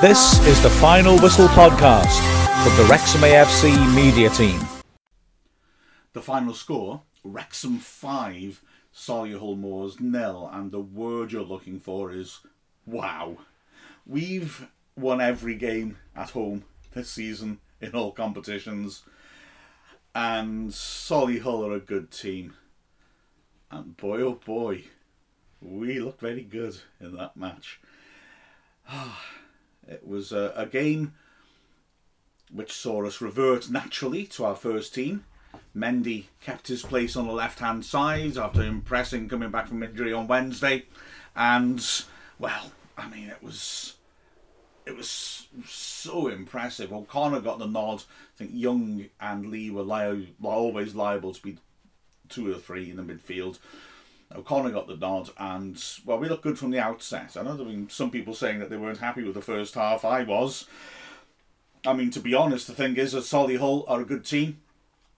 This is the Final Whistle podcast from the Wrexham AFC media team. The final score Wrexham 5, Solihull Moors nil, and the word you're looking for is wow. We've won every game at home this season in all competitions, and Solihull are a good team. And boy, oh boy, we looked very good in that match. Ah, It was a, a game which saw us revert naturally to our first team. Mendy kept his place on the left hand side after impressing coming back from injury on Wednesday. And, well, I mean, it was. It was so impressive. O'Connor got the nod. I think Young and Lee were li- always liable to be two or three in the midfield. O'Connor got the nod, and well, we looked good from the outset. I know there have been some people saying that they weren't happy with the first half. I was. I mean, to be honest, the thing is that Solihull are a good team,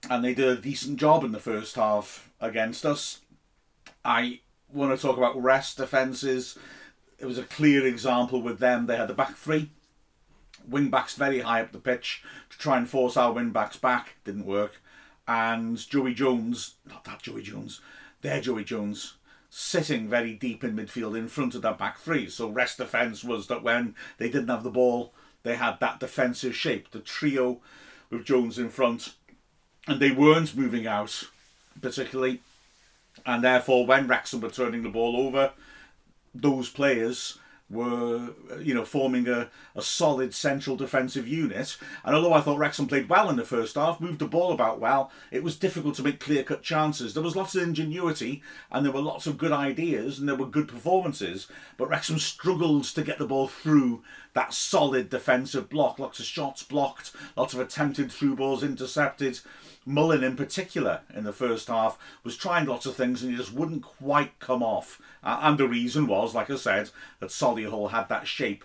and they did a decent job in the first half against us. I want to talk about rest defences. It was a clear example with them. They had the back three, wing backs very high up the pitch to try and force our wing backs back. Didn't work. And Joey Jones, not that Joey Jones, there Joey Jones sitting very deep in midfield in front of that back three. So rest defence was that when they didn't have the ball, they had that defensive shape. The trio with Jones in front, and they weren't moving out particularly. And therefore, when Wrexham were turning the ball over, those players were, uh, you know, forming a, a solid central defensive unit. And although I thought Wrexham played well in the first half, moved the ball about well, it was difficult to make clear cut chances. There was lots of ingenuity and there were lots of good ideas and there were good performances, but Wrexham struggled to get the ball through that solid defensive block. Lots of shots blocked, lots of attempted through balls intercepted. Mullin, in particular, in the first half, was trying lots of things and he just wouldn't quite come off. Uh, and the reason was, like I said, that Solihull had that shape.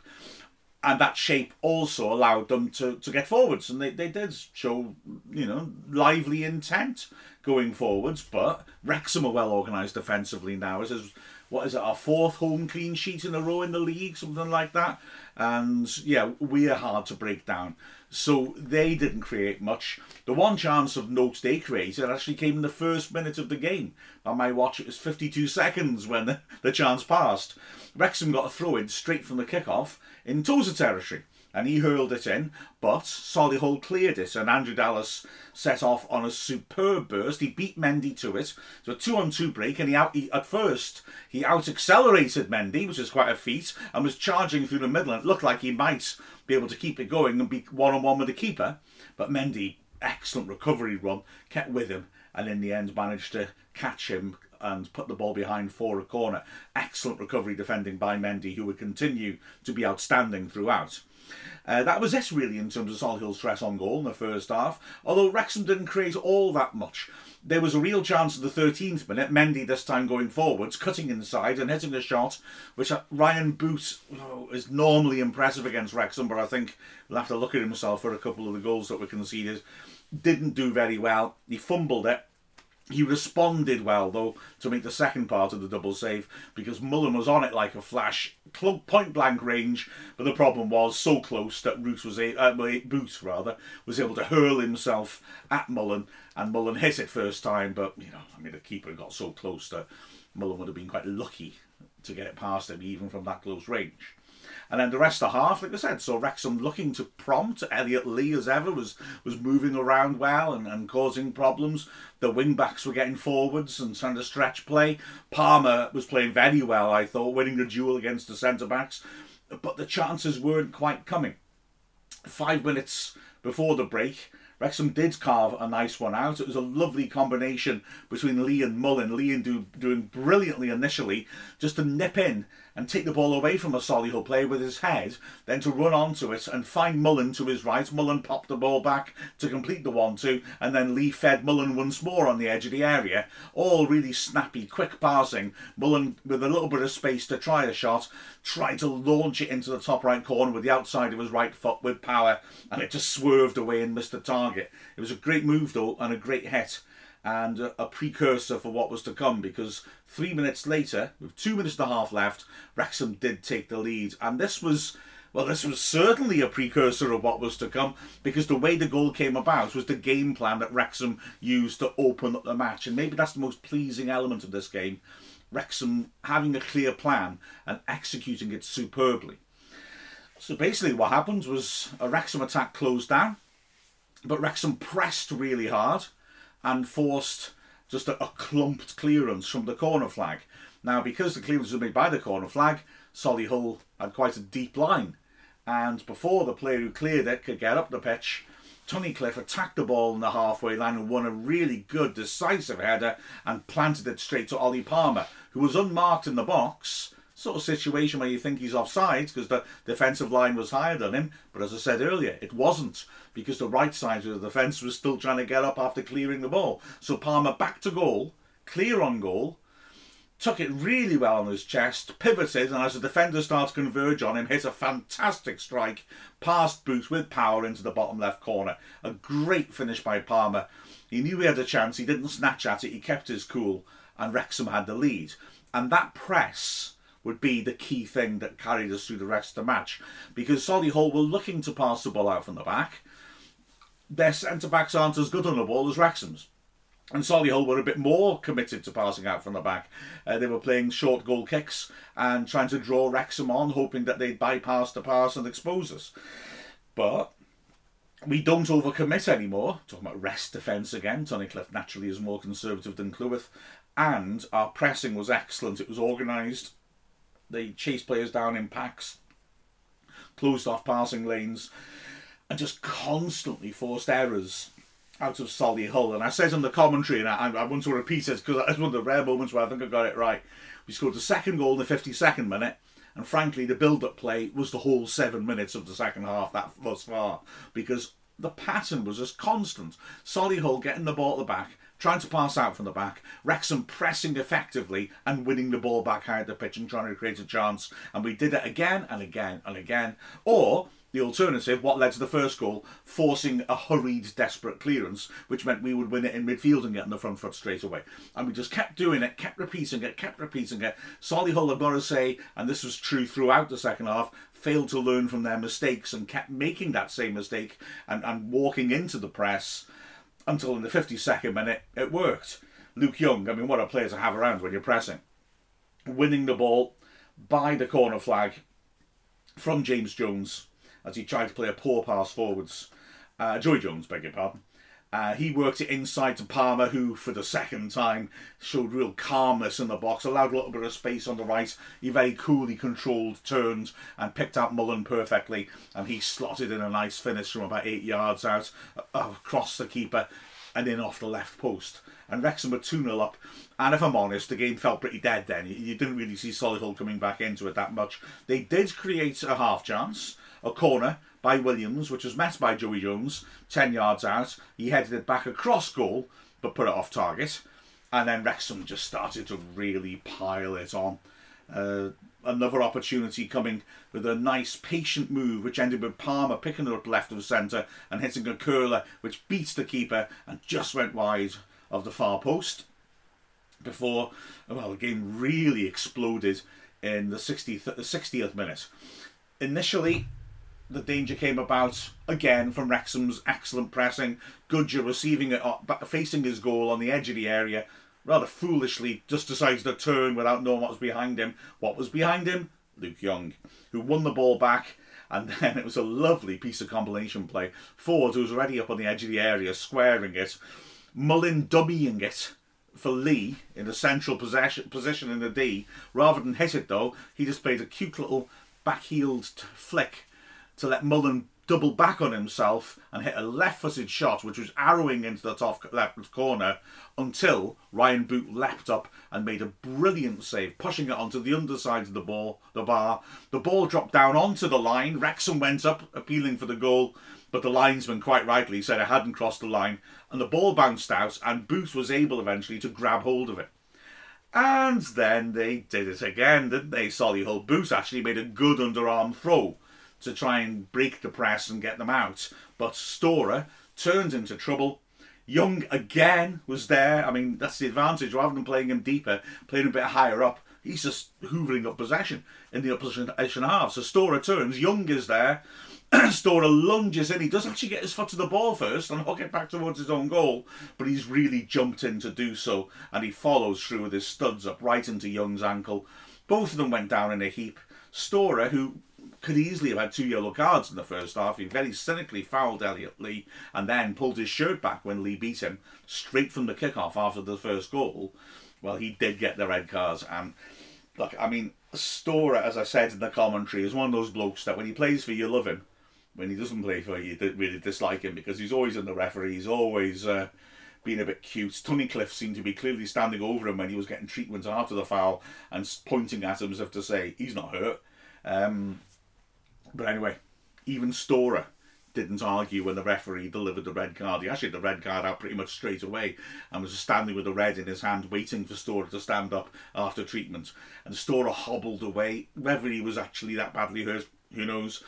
And that shape also allowed them to, to get forwards. And they, they did show, you know, lively intent going forwards. But Wrexham are well organised defensively now. This is, what is it, our fourth home clean sheet in a row in the league, something like that. And yeah, we are hard to break down. So they didn't create much. The one chance of note they created actually came in the first minute of the game. On my watch, it was 52 seconds when the, the chance passed. Wrexham got a throw in straight from the kickoff in Tozer territory and he hurled it in, but Solihull cleared it, and Andrew Dallas set off on a superb burst. He beat Mendy to it. So a two-on-two break, and he, out, he at first he out-accelerated Mendy, which is quite a feat, and was charging through the middle, and it looked like he might be able to keep it going and be one-on-one with the keeper. But Mendy, excellent recovery run, kept with him, and in the end managed to catch him and put the ball behind for a corner. Excellent recovery defending by Mendy, who would continue to be outstanding throughout. Uh, that was it really in terms of Solihull's threat on goal in the first half, although Wrexham didn't create all that much. There was a real chance in the 13th minute, Mendy this time going forwards, cutting inside and hitting a shot, which uh, Ryan Boot oh, is normally impressive against Wrexham, but I think we'll have to look at himself for a couple of the goals that were conceded. Didn't do very well. He fumbled it he responded well, though, to make the second part of the double save because Mullin was on it like a flash, point blank range. But the problem was so close that Root was a, uh, Boot rather was able to hurl himself at Mullin, and Mullin hit it first time. But you know, I mean, the keeper got so close that Mullin would have been quite lucky to get it past him, even from that close range. And then the rest of the half, like I said, saw Wrexham looking to prompt. Elliot Lee, as ever, was was moving around well and, and causing problems. The wing backs were getting forwards and trying to stretch play. Palmer was playing very well, I thought, winning the duel against the centre backs. But the chances weren't quite coming. Five minutes before the break, Wrexham did carve a nice one out. It was a lovely combination between Lee and Mullin. Lee do, doing brilliantly initially, just to nip in and take the ball away from a Solihull player with his head, then to run onto it and find Mullin to his right. Mullin popped the ball back to complete the 1 2, and then Lee fed Mullin once more on the edge of the area. All really snappy, quick passing. Mullin, with a little bit of space to try a shot, tried to launch it into the top right corner with the outside of his right foot with power, and it just swerved away and missed the target. It was a great move, though, and a great hit and a, precursor for what was to come because three minutes later, with two minutes and a half left, Wrexham did take the lead. And this was Well, this was certainly a precursor of what was to come because the way the goal came about was the game plan that Wrexham used to open up the match. And maybe that's the most pleasing element of this game Wrexham having a clear plan and executing it superbly. So basically, what happened was a Wrexham attack closed down, but Wrexham pressed really hard and forced just a, a clumped clearance from the corner flag. Now, because the clearance was made by the corner flag, Solihull had quite a deep line. And before the player who cleared it could get up the pitch, Tunnicliffe attacked the ball in the halfway line and won a really good, decisive header and planted it straight to Ollie Palmer, who was unmarked in the box. Sort of situation where you think he's offside because the defensive line was higher than him. But as I said earlier, it wasn't because the right side of the defence was still trying to get up after clearing the ball. So Palmer back to goal, clear on goal, took it really well on his chest, pivoted, and as the defender started to converge on him, hits a fantastic strike past Boot with power into the bottom left corner. A great finish by Palmer. He knew he had a chance, he didn't snatch at it, he kept his cool, and Wrexham had the lead. And that press would be the key thing that carried us through the rest of the match because Solihull were looking to pass the ball out from the back. Their centre backs aren't as good on the ball as Wrexham's. And Solihull were a bit more committed to passing out from the back. Uh, they were playing short goal kicks and trying to draw Wrexham on, hoping that they'd bypass the pass and expose us. But we don't overcommit anymore. Talking about rest defence again. Tunnicliffe naturally is more conservative than Cleworth. And our pressing was excellent. It was organised. They chased players down in packs, closed off passing lanes, and just constantly forced errors out of Solihull. And I said in the commentary, and I, I want to repeat it because it's one of the rare moments where I think I got it right. We scored the second goal in the 52nd minute, and frankly, the build up play was the whole seven minutes of the second half that thus far because the pattern was just constant. Solihull getting the ball at the back, trying to pass out from the back, Wrexham pressing effectively and winning the ball back high at the pitch and trying to create a chance. And we did it again and again and again. Or the alternative, what led to the first goal, forcing a hurried, desperate clearance, which meant we would win it in midfield and get on the front foot straight away. And we just kept doing it, kept repeating it, kept repeating it. Solihull, I've got to say, and this was true throughout the second half, failed to learn from their mistakes and kept making that same mistake and, and walking into the press until in the 52nd minute it worked. Luke Young, I mean, what a player to have around when you're pressing. Winning the ball by the corner flag from James Jones as he tried to play a poor pass forwards. Uh, Joey Jones, beg your pardon. Uh, he worked it inside to Palmer, who, for the second time, showed real calmness in the box, allowed a little bit of space on the right. He very coolly controlled turns and picked out Mullin perfectly, and he slotted in a nice finish from about eight yards out, uh, across the keeper, and in off the left post. And Wrexham were 2 0 up. And if I'm honest, the game felt pretty dead then. You didn't really see Solihull coming back into it that much. They did create a half chance a corner by Williams, which was met by Joey Jones 10 yards out. He headed it back across goal, but put it off target. And then Wrexham just started to really pile it on. Uh, another opportunity coming with a nice patient move, which ended with Palmer picking it up left of centre and hitting a curler, which beats the keeper and just went wide of the far post. Before, well, the game really exploded in the 60th, the 60th minute. Initially, the danger came about again from Wrexham's excellent pressing. Gudger receiving it, uh, facing his goal on the edge of the area, rather foolishly just decides to turn without knowing what was behind him. What was behind him? Luke Young, who won the ball back. And then it was a lovely piece of combination play. Forde, who was already up on the edge of the area, squaring it. Mullin dummying it for Lee in the central possession, position in the D. Rather than hit it, though, he just played a cute little back-heeled flick to let Mullin double back on himself and hit a left footed shot which was arrowing into the top left corner until Ryan Boot leapt up and made a brilliant save, pushing it onto the underside of the ball, the bar. The ball dropped down onto the line. Wrexham went up, appealing for the goal, but the linesman quite rightly said it hadn't crossed the line, and the ball bounced out, and Boot was able eventually to grab hold of it. And then they did it again, didn't they? Solihull Boot actually made a good underarm throw to try and break the press and get them out. But Storer turns into trouble. Young again was there. I mean, that's the advantage. Rather than playing him deeper, playing a bit higher up, he's just hoovering up possession in the opposition half. So Storer turns, Young is there. Storer lunges in. He does actually get his foot to the ball first and hook it back towards his own goal, but he's really jumped in to do so, and he follows through with his studs up right into Young's ankle. Both of them went down in a heap. Storer, who could easily have had two yellow cards in the first half. He very cynically fouled Elliot Lee and then pulled his shirt back when Lee beat him straight from the kickoff after the first goal. Well, he did get the red cards. And look, I mean, Storer, as I said in the commentary, is one of those blokes that when he plays for you, love him. When he doesn't play for you, you really dislike him because he's always in the referee. He's always uh, being a bit cute. Tunnicliffe seemed to be clearly standing over him when he was getting treatment after the foul and pointing at him as if to say, he's not hurt. Um, but anyway, even Storer didn't argue when the referee delivered the red card. He actually had the red card out pretty much straight away and was standing with the red in his hand, waiting for Storer to stand up after treatment. And Storer hobbled away. Whether he was actually that badly hurt, who knows?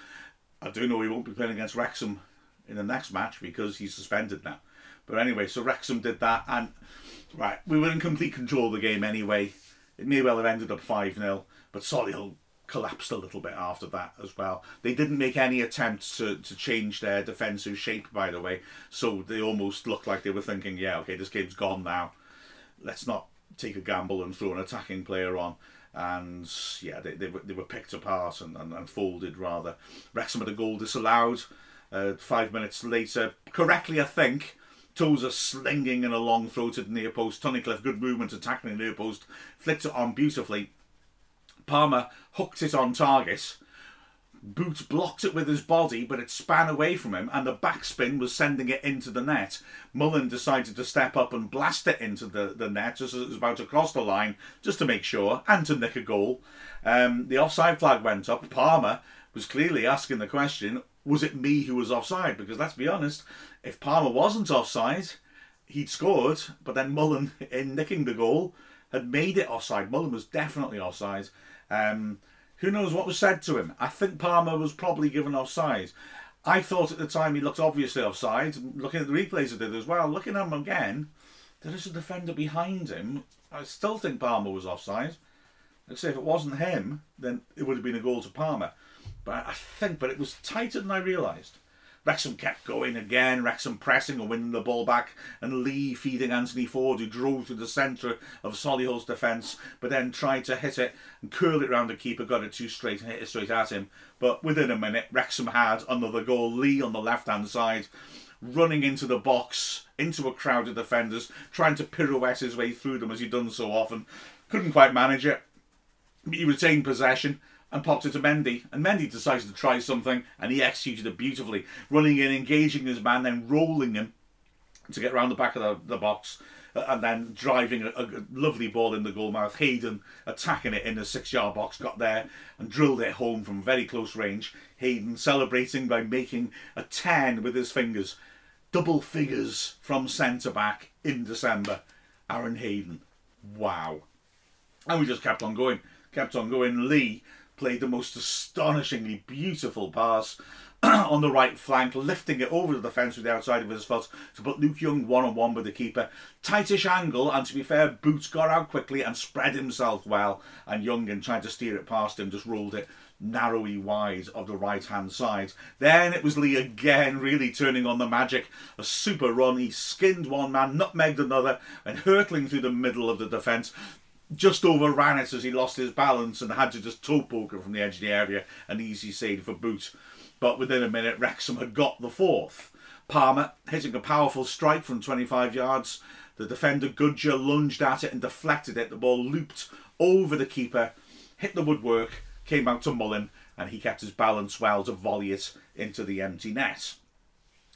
I do know he won't be playing against Wrexham in the next match because he's suspended now. But anyway, so Wrexham did that, and right, we were in complete control of the game anyway. It may well have ended up 5 0, but Solihull collapsed a little bit after that as well. They didn't make any attempts to, to change their defensive shape, by the way, so they almost looked like they were thinking, yeah, okay, this game's gone now. Let's not take a gamble and throw an attacking player on. And yeah, they, they, were, they were picked apart and, and, and folded rather. Wrexham had a goal disallowed uh, five minutes later. Correctly, I think. Tozer slinging in a long the near post. Tunnicliffe, good movement attacking near post. Flicked it on beautifully. Palmer hooked it on target. Boots blocked it with his body, but it span away from him, and the backspin was sending it into the net. Mullin decided to step up and blast it into the, the net just as it was about to cross the line, just to make sure, and to nick a goal. Um, the offside flag went up. Palmer was clearly asking the question was it me who was offside? Because let's be honest, if Palmer wasn't offside, he'd scored, but then Mullin, in nicking the goal, had made it offside. Mullin was definitely offside. Um, who knows what was said to him? I think Palmer was probably given offside. I thought at the time he looked obviously offside. Looking at the replays I did as well, looking at him again, there is a defender behind him. I still think Palmer was offside. I say, if it wasn't him, then it would have been a goal to Palmer. But I think, but it was tighter than I realised. Wrexham kept going again, Wrexham pressing and winning the ball back, and Lee feeding Anthony Forde, who drove through the centre of Solihull's defence, but then tried to hit it and curl it round the keeper, got it too straight and hit it straight at him. But within a minute, Wrexham had another goal. Lee on the left hand side, running into the box, into a crowd of defenders, trying to pirouette his way through them as he'd done so often. Couldn't quite manage it. He retained possession and popped it to Mendy. And Mendy decided to try something and he executed it beautifully, running in, engaging his man, then rolling him to get round the back of the, the box uh, and then driving a, a, lovely ball in the goal mouth. Hayden attacking it in the six yard box, got there and drilled it home from very close range. Hayden celebrating by making a 10 with his fingers. Double figures from centre back in December. Aaron Hayden. Wow. And we just kept on going, kept on going. Lee played the most astonishingly beautiful pass on the right flank, lifting it over the defence with the outside of his foot to put Luke Young one on one with the keeper. Tightish angle, and to be fair, Boots got out quickly and spread himself well, and Young, in trying to steer it past him, just rolled it narrowly wide of the right hand side. Then it was Lee again, really turning on the magic. A super run, he skinned one man, nutmegged another, and hurtling through the middle of the defence just overran it as he lost his balance and had to just toe poke from the edge of the area. An easy save for Boot. But within a minute, Wrexham had got the fourth. Palmer hitting a powerful strike from 25 yards. The defender Gudger lunged at it and deflected it. The ball looped over the keeper, hit the woodwork, came out to Mullin, and he kept his balance well to volley it into the empty net.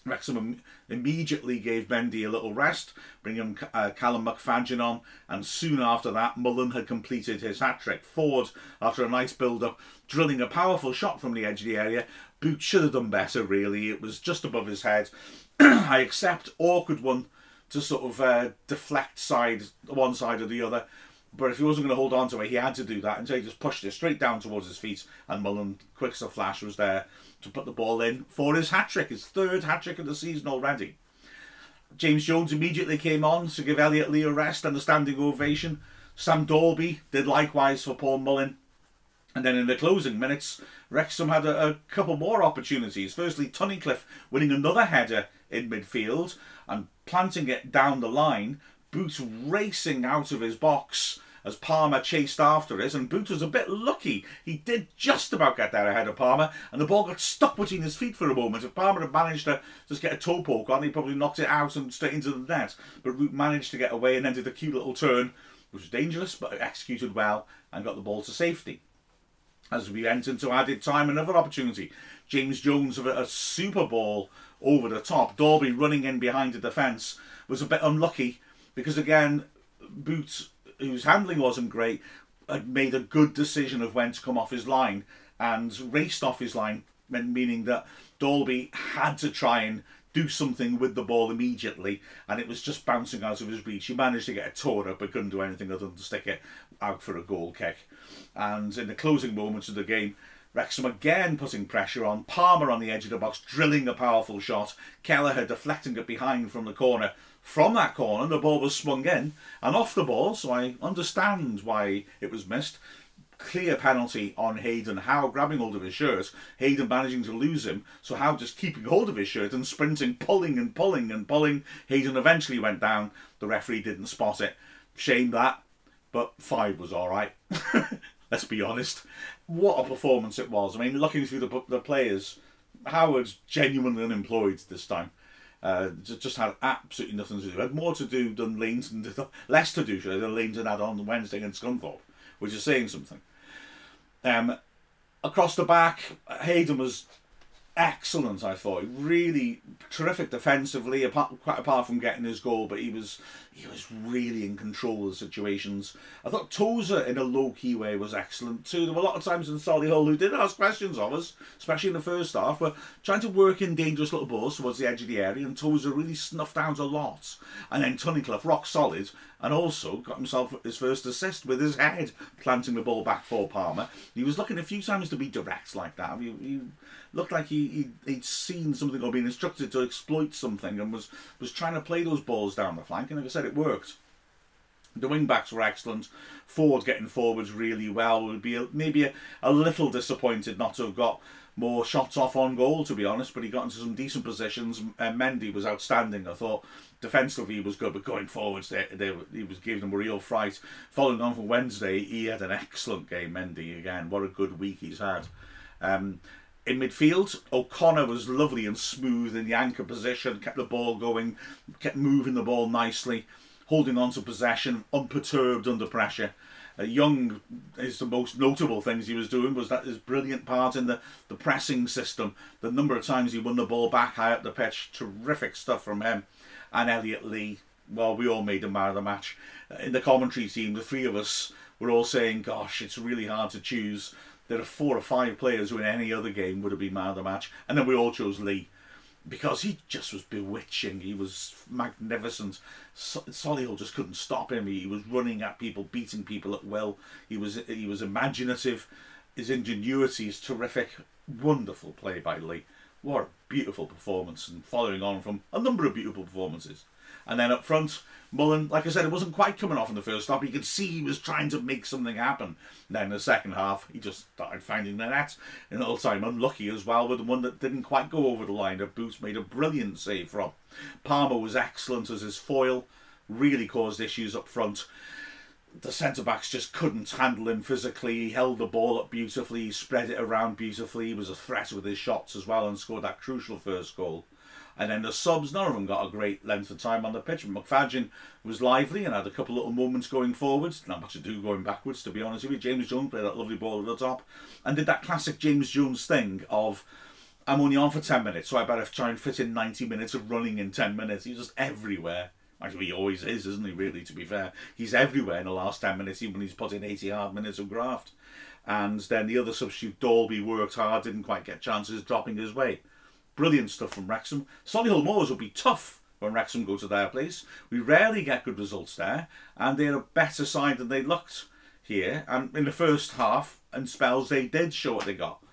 Wrexham immediately gave Mendy a little rest, bringing uh, Callum McFadzean on, and soon after that, Mullin had completed his hat trick. Forde, after a nice build up, drilling a powerful shot from the edge of the area. Boot should have done better, really. It was just above his head. I accept awkward one to sort of uh, deflect side one side or the other. But if he wasn't going to hold on to it, he had to do that. And so he just pushed it straight down towards his feet. And Mullin, quick as a flash, was there to put the ball in for his hat trick, his third hat trick of the season already. James Jones immediately came on to give Elliot Lee a rest and a standing ovation. Sam Dalby did likewise for Paul Mullin. And then in the closing minutes, Wrexham had a, a couple more opportunities. Firstly, Tunnicliffe winning another header in midfield and planting it down the line. Boots racing out of his box as Palmer chased after it, and Boots was a bit lucky. He did just about get there ahead of Palmer, and the ball got stuck between his feet for a moment. If Palmer had managed to just get a toe poke on, he probably knocked it out and straight into the net. But Root managed to get away and then did a cute little turn, which was dangerous, but executed well and got the ball to safety as we enter into added time, another opportunity. James Jones of a, a super ball over the top. Dalby running in behind the defence was a bit unlucky because again, Boots, whose handling wasn't great, had made a good decision of when to come off his line and raced off his line, meaning that Dalby had to try and do something with the ball immediately, and it was just bouncing out of his reach. He managed to get a tour but couldn't do anything other than stick it out for a goal kick. And in the closing moments of the game, Wrexham again putting pressure on. Palmer on the edge of the box, drilling a powerful shot. Kelleher deflecting it behind from the corner. From that corner, the ball was swung in and off the ball, so I understand why it was missed clear penalty on Hayden Howe grabbing hold of his shirt, Hayden managing to lose him, so Howe just keeping hold of his shirt and sprinting, pulling and pulling and pulling. Hayden eventually went down. The referee didn't spot it. Shame that, but five was all right. Let's be honest. What a performance it was. I mean, looking through the, the players, Howard's genuinely unemployed this time. Uh, just had absolutely nothing to do. Had more to do than Lainton and less to do, than Lainton had on Wednesday against Scunthorpe, which is saying something. Um, across the back, Hayden was excellent. I thought really terrific defensively, apart quite apart from getting his goal, but he was he was really in control of the situations. I thought Tozer in a low key way was excellent too. There were a lot of times in Solihull who did ask questions of us, especially in the first half, were trying to work in dangerous little balls towards the edge of the area, and Tozer really snuffed out a lot. And then Tunnicliffe, rock solid, and also got himself his first assist with his head, planting the ball back for Palmer. He was looking a few times to be direct like that. He, he looked like he, he would seen something or been instructed to exploit something and was was trying to play those balls down the flank. And like I said, it worked. The wing backs were excellent. Forde getting forwards really well. Would be a, maybe a, a little disappointed not to have got more shots off on goal, to be honest. But he got into some decent positions. And Mendy was outstanding. I thought defensively he was good, but going forwards, they, they, he was giving them a real fright. Following on from Wednesday, he had an excellent game. Mendy again, what a good week he's had. Um, in midfield, O'Connor was lovely and smooth in the anchor position, kept the ball going, kept moving the ball nicely, holding on to possession, unperturbed under pressure. Uh, Young is the most notable things he was doing was that his brilliant part in the, the pressing system. The number of times he won the ball back high up the pitch, terrific stuff from him. And Elliot Lee, well, we all made him man of the match. Uh, in the commentary team, the three of us were all saying, "Gosh, it's really hard to choose." There are four or five players who in any other game would have been man of the match, and then we all chose Lee because he just was bewitching. He was magnificent. Solihull just couldn't stop him. He was running at people, beating people at will. He was he was imaginative. His ingenuity is terrific. Wonderful play by Lee. What a beautiful performance, and following on from a number of beautiful performances. And then up front, Mullin, like I said, it wasn't quite coming off in the first half. You could see he was trying to make something happen. And then in the second half, he just started finding the net. And all time unlucky as well with the one that didn't quite go over the line that Boots made a brilliant save from. Palmer was excellent as his foil, really caused issues up front. The centre backs just couldn't handle him physically. He held the ball up beautifully, he spread it around beautifully. He was a threat with his shots as well and scored that crucial first goal. And then the subs, none of them got a great length of time on the pitch. McFadzean was lively and had a couple of little moments going forwards. Not much to do going backwards, to be honest with you. James Jones played that lovely ball at the top and did that classic James Jones thing of I'm only on for 10 minutes, so I better try and fit in 90 minutes of running in 10 minutes. He's just everywhere. Actually, he always is, isn't he, really, to be fair? He's everywhere in the last 10 minutes, even when he's put in 80 hard minutes of graft. And then the other substitute, Dalby, worked hard, didn't quite get chances, dropping his way. Brilliant stuff from Wrexham. Solihull Moors will be tough when Wrexham go to their place. We rarely get good results there, and they're a better side than they looked here. And in the first half and spells, they did show what they got.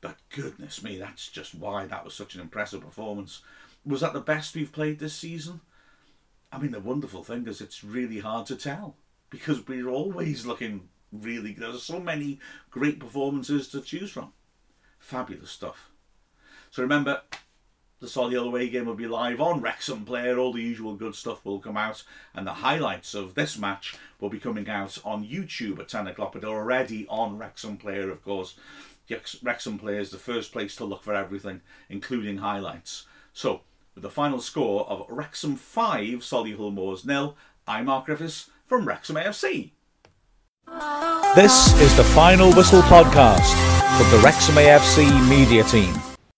But goodness me, that's just why that was such an impressive performance. Was that the best we've played this season? I mean, the wonderful thing is it's really hard to tell. because we're always looking really There's so many great performances to choose from. Fabulous stuff. So remember, the Solihull away game will be live on Wrexham Player. All the usual good stuff will come out, and the highlights of this match will be coming out on YouTube at 10 o'clock, but already on Wrexham Player, of course. Wrexham Player is the first place to look for everything, including highlights. So, with the final score of Wrexham 5, Solihull Moors nil, I'm Mark Griffiths from Wrexham AFC. This is the Final Whistle podcast from the Wrexham AFC media team.